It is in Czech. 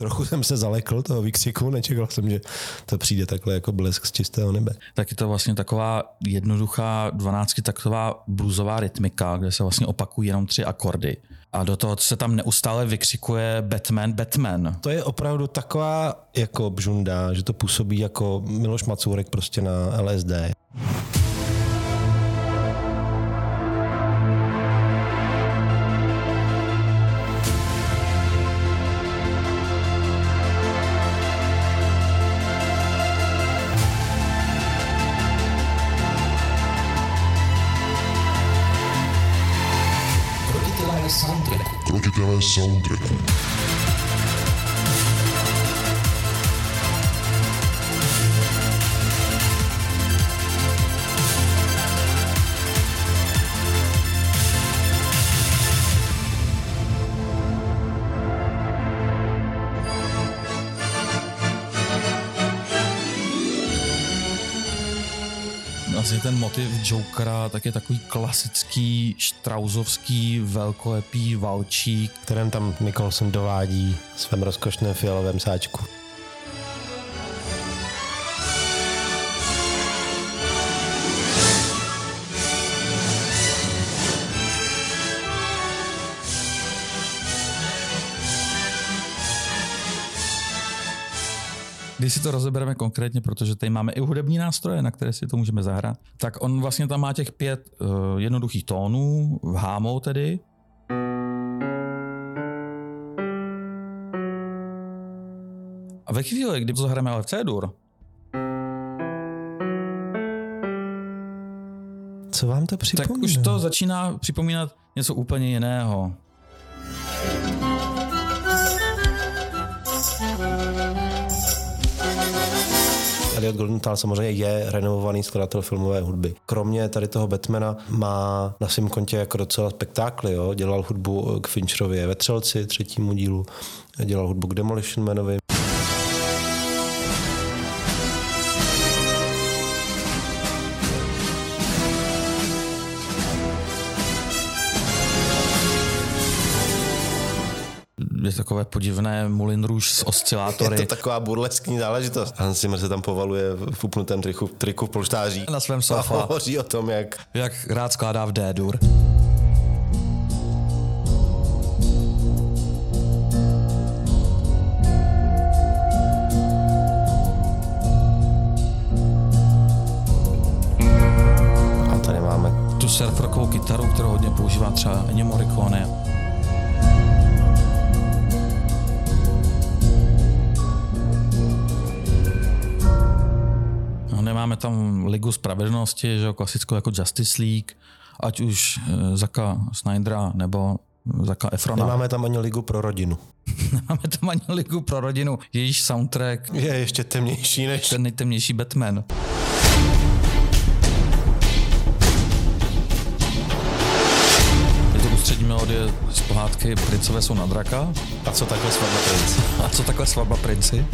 trochu jsem se zalekl toho výkřiku, nečekal jsem, že to přijde takhle jako blesk z čistého nebe. Tak je to vlastně taková jednoduchá 12-taktová bluesová rytmika, kde se vlastně opakují jenom tři akordy. A do toho se tam neustále vykřikuje Batman, Batman. To je opravdu taková jako bžunda, že to působí jako Miloš Macůrek prostě na LSD. soundtrack. Kroki TV Soundtracku. Vlastně ten motiv Jokera tak je takový klasický štrauzovský velkolepý valčík. kterém tam Nicholson dovádí svém rozkošném fialovém sáčku. Když si to rozebereme konkrétně, protože tady máme i hudební nástroje, na které si to můžeme zahrát, tak on vlastně tam má těch pět uh, jednoduchých tónů, v hámou tedy. A ve chvíli, kdy to zahrajeme ale v C-dur, Co vám to připomíná? tak už to začíná připomínat něco úplně jiného. Elliot Goldenthal samozřejmě je renovovaný skladatel filmové hudby. Kromě tady toho Batmana má na svém kontě jako docela spektákly. Jo? Dělal hudbu k Fincherově Vetřelci, třetímu dílu, dělal hudbu k Demolition Manovi. Je takové podivné Moulin Rouge s oscilátory. Je to taková burleskní záležitost. Hans Zimmer se tam povaluje v upnutém triku, triku v polštáří. Na svém A sofa. hovoří o tom, jak Jak rád skládá v D-dur. a tady máme Tu surfrockovou kytaru, kterou hodně používá třeba Ennio Morricone. Nemáme tam Ligu spravedlnosti, že jo, klasickou jako Justice League, ať už eh, Zaka Snydera nebo Zaka Efrona. Nemáme tam ani ligu pro rodinu. Nemáme tam ani Ligu pro rodinu, jejíž soundtrack Je ještě temnější než... ten nejtemnější Batman. Je to ústřední melodie z pohádky Princové jsou na draka. A co takhle svatba princ? A co takhle svatba princi?